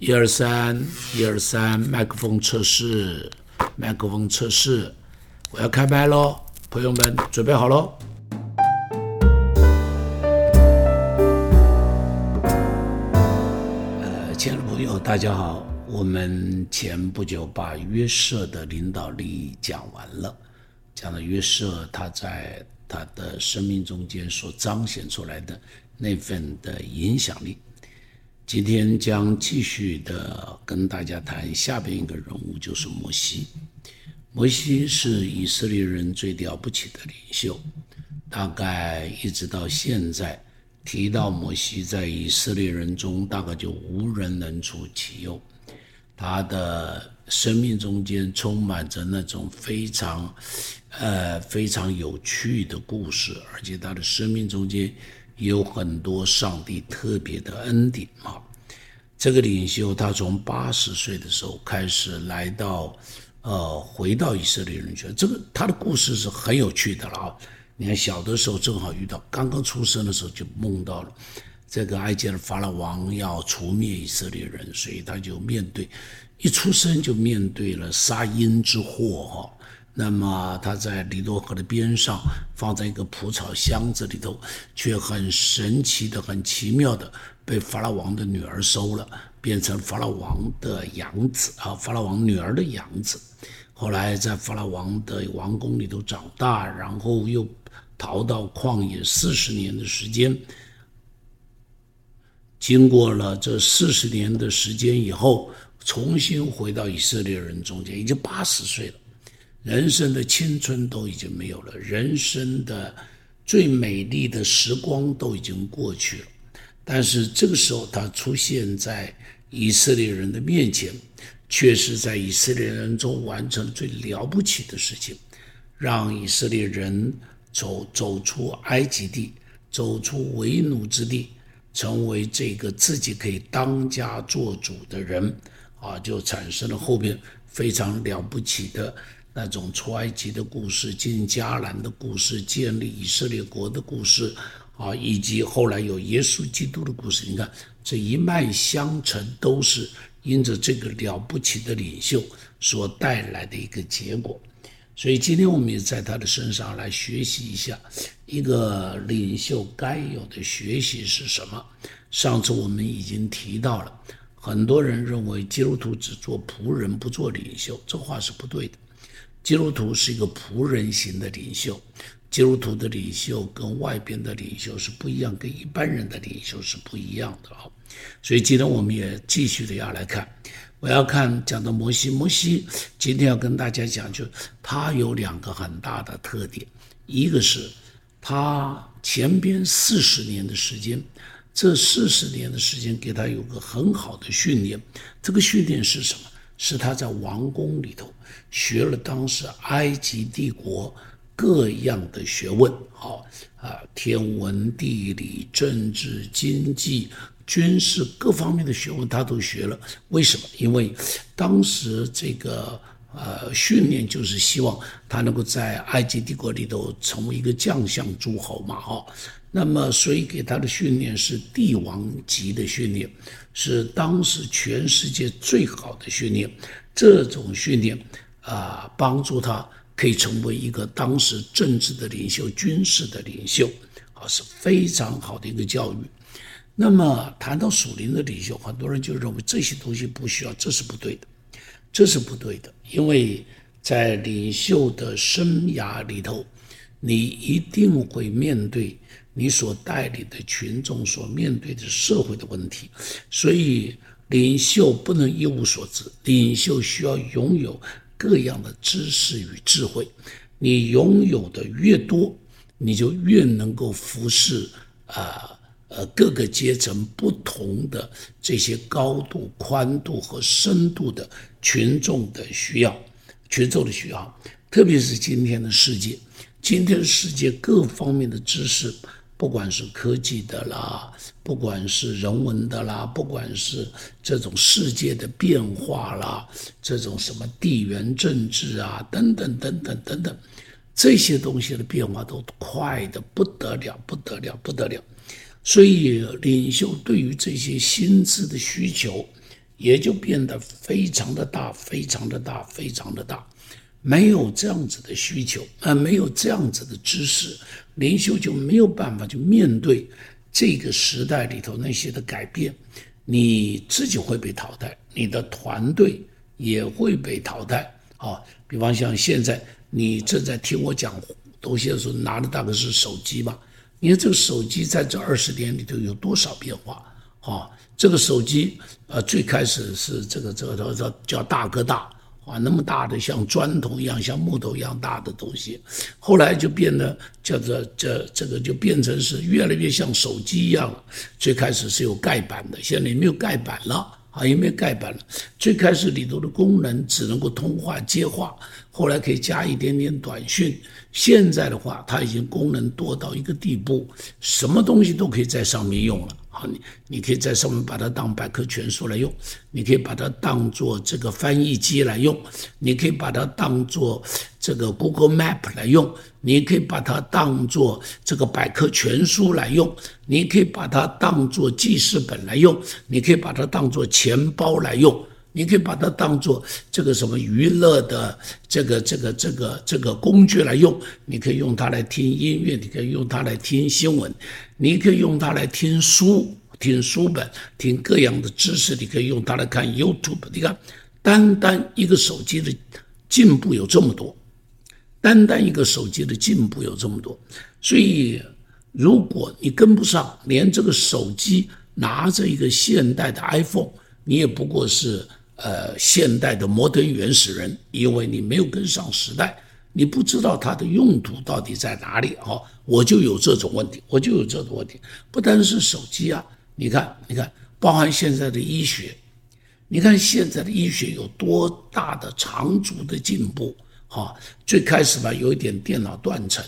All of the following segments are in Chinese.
一二三，一二三，麦克风测试，麦克风测试，我要开麦喽，朋友们准备好喽。呃，亲爱的朋友，大家好，我们前不久把约瑟的领导力讲完了，讲了约瑟他在他的生命中间所彰显出来的那份的影响力。今天将继续的跟大家谈下边一个人物，就是摩西。摩西是以色列人最了不起的领袖，大概一直到现在，提到摩西在以色列人中，大概就无人能出其右。他的生命中间充满着那种非常，呃，非常有趣的故事，而且他的生命中间。有很多上帝特别的恩典啊！这个领袖他从八十岁的时候开始来到，呃，回到以色列人圈。这个他的故事是很有趣的了啊！你看小的时候正好遇到，刚刚出生的时候就梦到了这个埃及的法老王要除灭以色列人，所以他就面对，一出生就面对了杀婴之祸哈。那么他在尼罗河的边上，放在一个蒲草箱子里头，却很神奇的、很奇妙的被法老王的女儿收了，变成法老王的养子啊，法老王女儿的养子。后来在法老王的王宫里头长大，然后又逃到旷野四十年的时间。经过了这四十年的时间以后，重新回到以色列人中间，已经八十岁了。人生的青春都已经没有了，人生的最美丽的时光都已经过去了。但是这个时候，他出现在以色列人的面前，却是在以色列人中完成最了不起的事情，让以色列人走走出埃及地，走出为奴之地，成为这个自己可以当家做主的人啊，就产生了后边非常了不起的。那种出埃及的故事、进迦南的故事、建立以色列国的故事，啊，以及后来有耶稣基督的故事，你看这一脉相承，都是因着这个了不起的领袖所带来的一个结果。所以今天我们也在他的身上来学习一下，一个领袖该有的学习是什么？上次我们已经提到了，很多人认为基督徒只做仆人不做领袖，这话是不对的。基督徒是一个仆人型的领袖，基督徒的领袖跟外边的领袖是不一样，跟一般人的领袖是不一样的啊。所以今天我们也继续的要来看，我要看讲到摩西，摩西今天要跟大家讲，就他有两个很大的特点，一个是他前边四十年的时间，这四十年的时间给他有个很好的训练，这个训练是什么？是他在王宫里头学了当时埃及帝国各样的学问，好啊，天文、地理、政治、经济、军事各方面的学问他都学了。为什么？因为当时这个呃训练就是希望他能够在埃及帝国里头成为一个将相诸侯嘛，哈。那么所以给他的训练是帝王级的训练。是当时全世界最好的训练，这种训练啊，帮助他可以成为一个当时政治的领袖、军事的领袖，啊，是非常好的一个教育。那么谈到属灵的领袖，很多人就认为这些东西不需要，这是不对的，这是不对的，因为在领袖的生涯里头，你一定会面对。你所带领的群众所面对的社会的问题，所以领袖不能一无所知，领袖需要拥有各样的知识与智慧。你拥有的越多，你就越能够服侍啊呃各个阶层不同的这些高度、宽度和深度的群众的需要，群众的需要，特别是今天的世界，今天的世界各方面的知识。不管是科技的啦，不管是人文的啦，不管是这种世界的变化啦，这种什么地缘政治啊，等等等等等等，这些东西的变化都快的不得了，不得了，不得了。所以，领袖对于这些薪资的需求，也就变得非常的大，非常的大，非常的大。没有这样子的需求，啊，没有这样子的知识，领袖就没有办法去面对这个时代里头那些的改变。你自己会被淘汰，你的团队也会被淘汰。啊，比方像现在你正在听我讲东西的时候，拿的大概是手机吧？你看这个手机在这二十年里头有多少变化？啊，这个手机，呃，最开始是这个这个叫叫大哥大。啊，那么大的像砖头一样、像木头一样大的东西，后来就变得叫做这这个就变成是越来越像手机一样了。最开始是有盖板的，现在也没有盖板了，啊，也没有盖板了。最开始里头的功能只能够通话接话，后来可以加一点点短讯。现在的话，它已经功能多到一个地步，什么东西都可以在上面用了。好，你你可以在上面把它当百科全书来用，你可以把它当做这个翻译机来用，你可以把它当做这个 Google Map 来用，你可以把它当做这个百科全书来用，你可以把它当做记事本来用，你可以把它当做钱包来用。你可以把它当做这个什么娱乐的这个这个这个这个工具来用，你可以用它来听音乐，你可以用它来听新闻，你可以用它来听书、听书本、听各样的知识，你可以用它来看 YouTube。你看，单单一个手机的进步有这么多，单单一个手机的进步有这么多，所以如果你跟不上，连这个手机拿着一个现代的 iPhone，你也不过是。呃，现代的摩登原始人，因为你没有跟上时代，你不知道它的用途到底在哪里啊！我就有这种问题，我就有这种问题。不单是手机啊，你看，你看，包含现在的医学，你看现在的医学有多大的长足的进步哈，最开始吧，有一点电脑断层，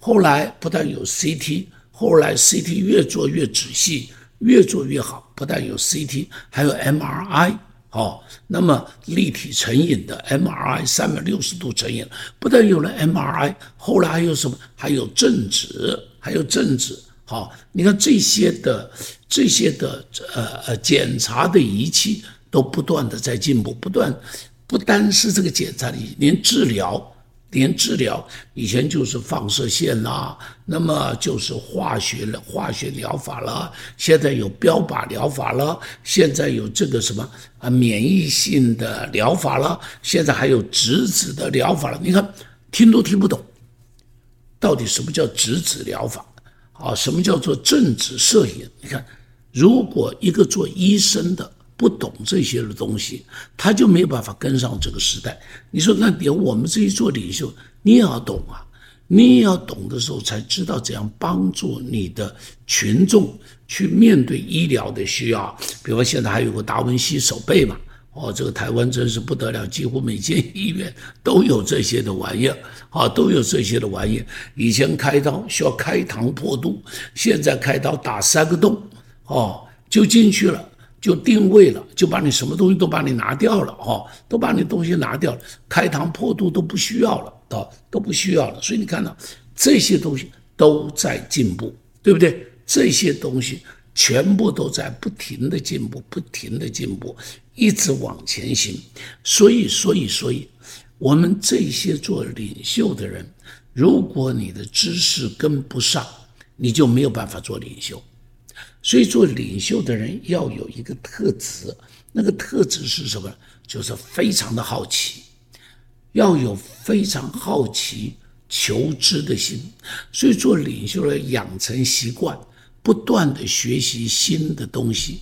后来不但有 CT，后来 CT 越做越仔细，越做越好，不但有 CT，还有 MRI。哦，那么立体成影的 MRI 三百六十度成影，不但有了 MRI，后来还有什么？还有正子，还有正子。好，你看这些的这些的呃呃检查的仪器都不断的在进步，不断，不单是这个检查的，连治疗。连治疗以前就是放射线啦，那么就是化学了化学疗法了，现在有标靶疗法了，现在有这个什么啊免疫性的疗法了，现在还有质子的疗法了。你看，听都听不懂，到底什么叫质子疗法啊？什么叫做正子摄影？你看，如果一个做医生的。不懂这些的东西，他就没有办法跟上这个时代。你说，那连我们这些做领袖，你也要懂啊！你也要懂的时候，才知道怎样帮助你的群众去面对医疗的需要。比如现在还有个达文西手背嘛，哦，这个台湾真是不得了，几乎每间医院都有这些的玩意儿，啊，都有这些的玩意儿。以前开刀需要开膛破肚，现在开刀打三个洞，哦，就进去了。就定位了，就把你什么东西都把你拿掉了，哈，都把你东西拿掉了，开膛破肚都不需要了，啊，都不需要了。所以你看到这些东西都在进步，对不对？这些东西全部都在不停的进步，不停的进步，一直往前行。所以，所以，所以，我们这些做领袖的人，如果你的知识跟不上，你就没有办法做领袖。所以，做领袖的人要有一个特质，那个特质是什么？就是非常的好奇，要有非常好奇、求知的心。所以，做领袖要养成习惯，不断的学习新的东西。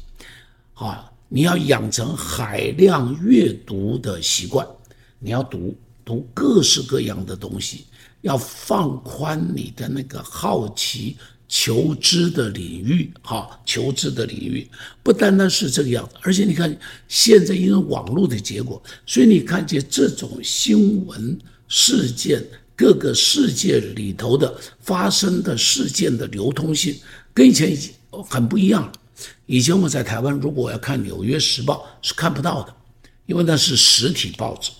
啊，你要养成海量阅读的习惯，你要读读各式各样的东西，要放宽你的那个好奇。求知的领域，哈，求知的领域不单单是这个样子，而且你看，现在因为网络的结果，所以你看见这种新闻事件，各个世界里头的发生的事件的流通性，跟以前已经很不一样了。以前我在台湾，如果我要看《纽约时报》是看不到的，因为那是实体报纸，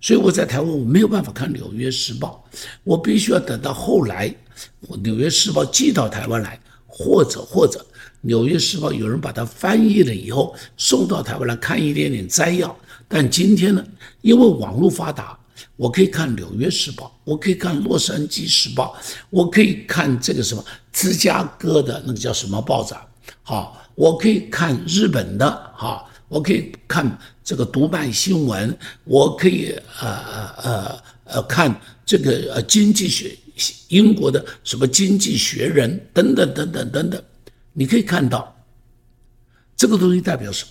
所以我在台湾我没有办法看《纽约时报》，我必须要等到后来。《纽约时报》寄到台湾来，或者或者纽约时报》有人把它翻译了以后送到台湾来看一点点摘要。但今天呢，因为网络发达，我可以看《纽约时报》，我可以看《洛杉矶时报》，我可以看这个什么芝加哥的那个叫什么报纸，好，我可以看日本的，哈，我可以看这个读卖新闻，我可以呃呃呃呃看这个呃经济学，英国的什么《经济学人》等等等等等等，你可以看到这个东西代表什么？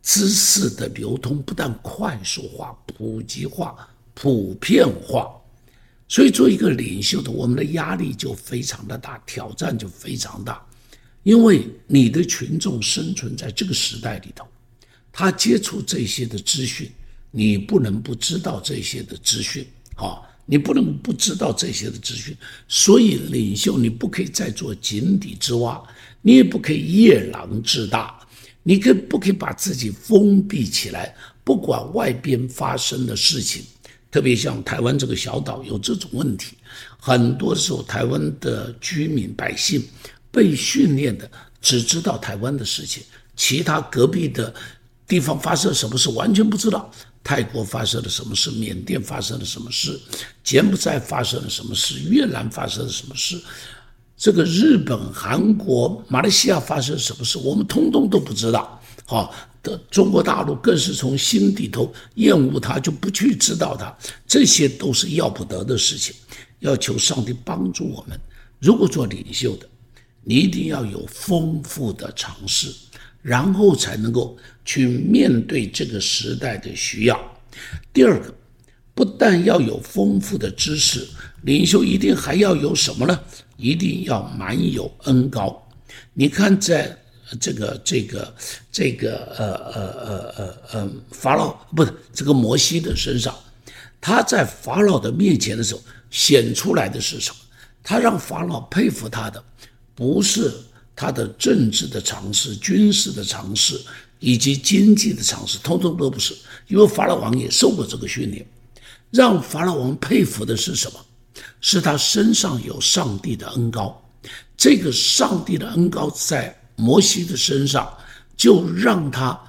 知识的流通不但快速化、普及化、普遍化，所以做一个领袖的，我们的压力就非常的大，挑战就非常大，因为你的群众生存在这个时代里头，他接触这些的资讯，你不能不知道这些的资讯，啊，你不能不知道这些的资讯，所以领袖你不可以再做井底之蛙，你也不可以夜郎自大。你可不可以把自己封闭起来？不管外边发生的事情，特别像台湾这个小岛有这种问题，很多时候台湾的居民百姓被训练的只知道台湾的事情，其他隔壁的地方发生什么事完全不知道。泰国发生了什么事？缅甸发生了什么事？柬埔寨发生了什么事？越南发生了什么事？这个日本、韩国、马来西亚发生什么事，我们通通都不知道。好，的中国大陆更是从心底头厌恶它，就不去知道它。这些都是要不得的事情。要求上帝帮助我们。如果做领袖的，你一定要有丰富的尝试，然后才能够去面对这个时代的需要。第二个，不但要有丰富的知识，领袖一定还要有什么呢？一定要满有恩高。你看，在这个这个这个呃呃呃呃呃法老不是这个摩西的身上，他在法老的面前的时候显出来的是什么？他让法老佩服他的，不是他的政治的尝试、军事的尝试以及经济的尝试，通通都不是。因为法老王也受过这个训练，让法老王佩服的是什么？是他身上有上帝的恩高，这个上帝的恩高在摩西的身上，就让他，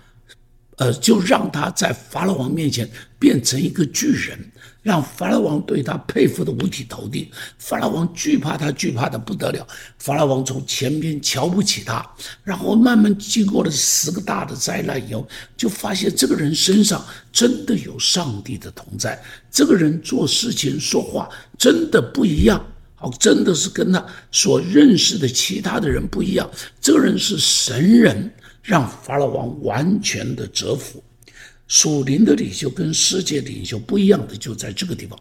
呃，就让他在法老王面前变成一个巨人。让法老王对他佩服的五体投地，法老王惧怕他，惧怕的不得了。法老王从前边瞧不起他，然后慢慢经过了十个大的灾难以后，就发现这个人身上真的有上帝的同在。这个人做事情说话真的不一样，好，真的是跟他所认识的其他的人不一样。这个人是神人，让法老王完全的折服。属灵的领袖跟世界领袖不一样的就在这个地方，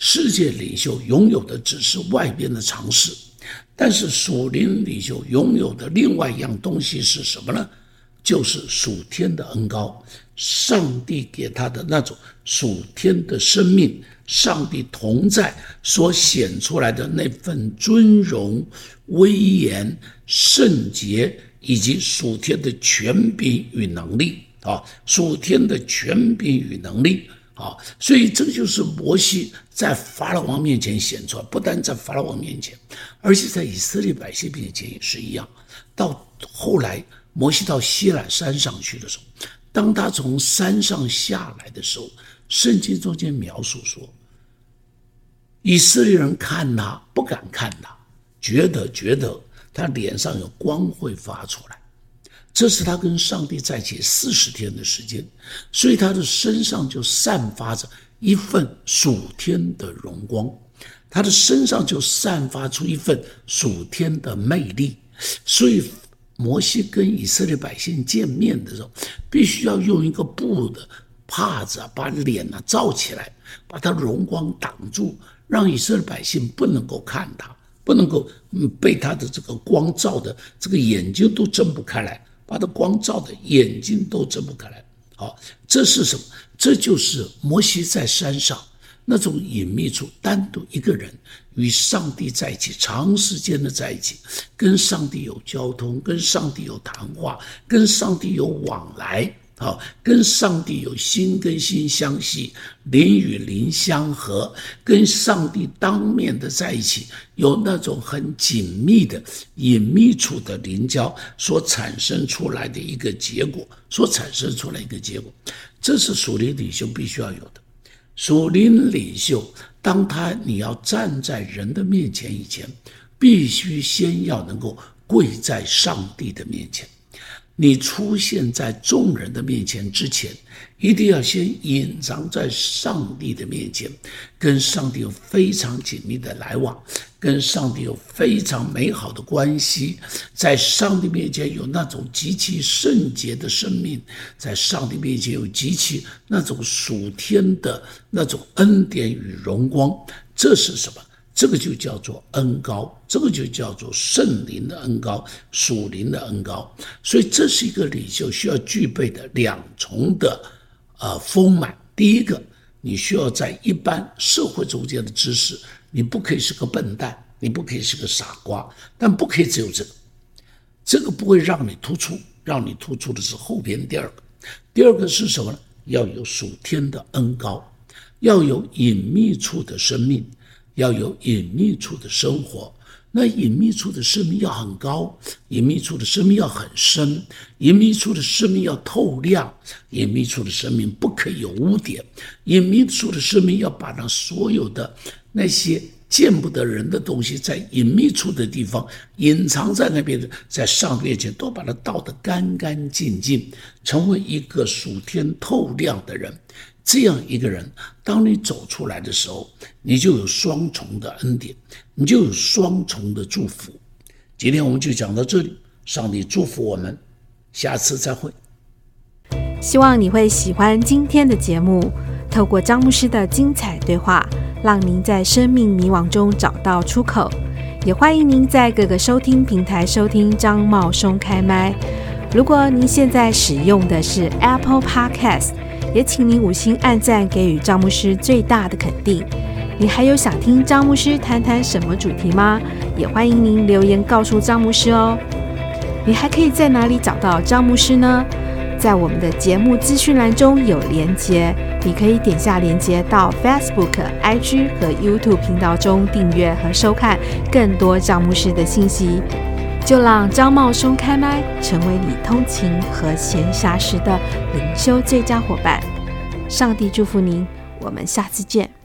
世界领袖拥有的只是外边的常识，但是属灵领袖拥有的另外一样东西是什么呢？就是属天的恩高，上帝给他的那种属天的生命，上帝同在所显出来的那份尊荣、威严、圣洁，以及属天的权柄与能力。啊，属天的权柄与能力啊，所以这就是摩西在法老王面前显出来，不但在法老王面前，而且在以色列百姓面前也是一样。到后来，摩西到西乃山上去的时候，当他从山上下来的时候，圣经中间描述说，以色列人看他不敢看他，觉得觉得他脸上有光会发出来。这是他跟上帝在一起四十天的时间，所以他的身上就散发着一份属天的荣光，他的身上就散发出一份属天的魅力。所以摩西跟以色列百姓见面的时候，必须要用一个布的帕子把脸呢罩起来，把他荣光挡住，让以色列百姓不能够看他，不能够嗯被他的这个光照的这个眼睛都睁不开来。把他光照的眼睛都睁不开来。好，这是什么？这就是摩西在山上那种隐秘处，单独一个人与上帝在一起，长时间的在一起，跟上帝有交通，跟上帝有谈话，跟上帝有往来。好，跟上帝有心跟心相系，灵与灵相合，跟上帝当面的在一起，有那种很紧密的隐秘处的灵交所产生出来的一个结果，所产生出来一个结果，这是属灵领袖必须要有的。属灵领袖，当他你要站在人的面前以前，必须先要能够跪在上帝的面前。你出现在众人的面前之前，一定要先隐藏在上帝的面前，跟上帝有非常紧密的来往，跟上帝有非常美好的关系，在上帝面前有那种极其圣洁的生命，在上帝面前有极其那种属天的那种恩典与荣光，这是什么？这个就叫做恩高，这个就叫做圣灵的恩高，属灵的恩高。所以这是一个领袖需要具备的两重的，呃，丰满。第一个，你需要在一般社会中间的知识，你不可以是个笨蛋，你不可以是个傻瓜，但不可以只有这个，这个不会让你突出，让你突出的是后边第二个。第二个是什么呢？要有属天的恩高，要有隐秘处的生命。要有隐秘处的生活，那隐秘处的生命要很高，隐秘处的生命要很深，隐秘处的生命要透亮，隐秘处的生命不可以有污点，隐秘处的生命要把那所有的那些见不得人的东西，在隐秘处的地方隐藏在那边的，在上帝面前都把它倒得干干净净，成为一个属天透亮的人。这样一个人，当你走出来的时候，你就有双重的恩典，你就有双重的祝福。今天我们就讲到这里，上帝祝福我们，下次再会。希望你会喜欢今天的节目，透过张牧师的精彩对话，让您在生命迷惘中找到出口。也欢迎您在各个收听平台收听张茂松开麦。如果您现在使用的是 Apple Podcast。也请您五星按赞，给予张牧师最大的肯定。你还有想听张牧师谈谈什么主题吗？也欢迎您留言告诉张牧师哦。你还可以在哪里找到张牧师呢？在我们的节目资讯栏中有连接，你可以点下连接到 Facebook、IG 和 YouTube 频道中订阅和收看更多张牧师的信息。就让张茂松开麦，成为你通勤和闲暇时的灵修最佳伙伴。上帝祝福您，我们下次见。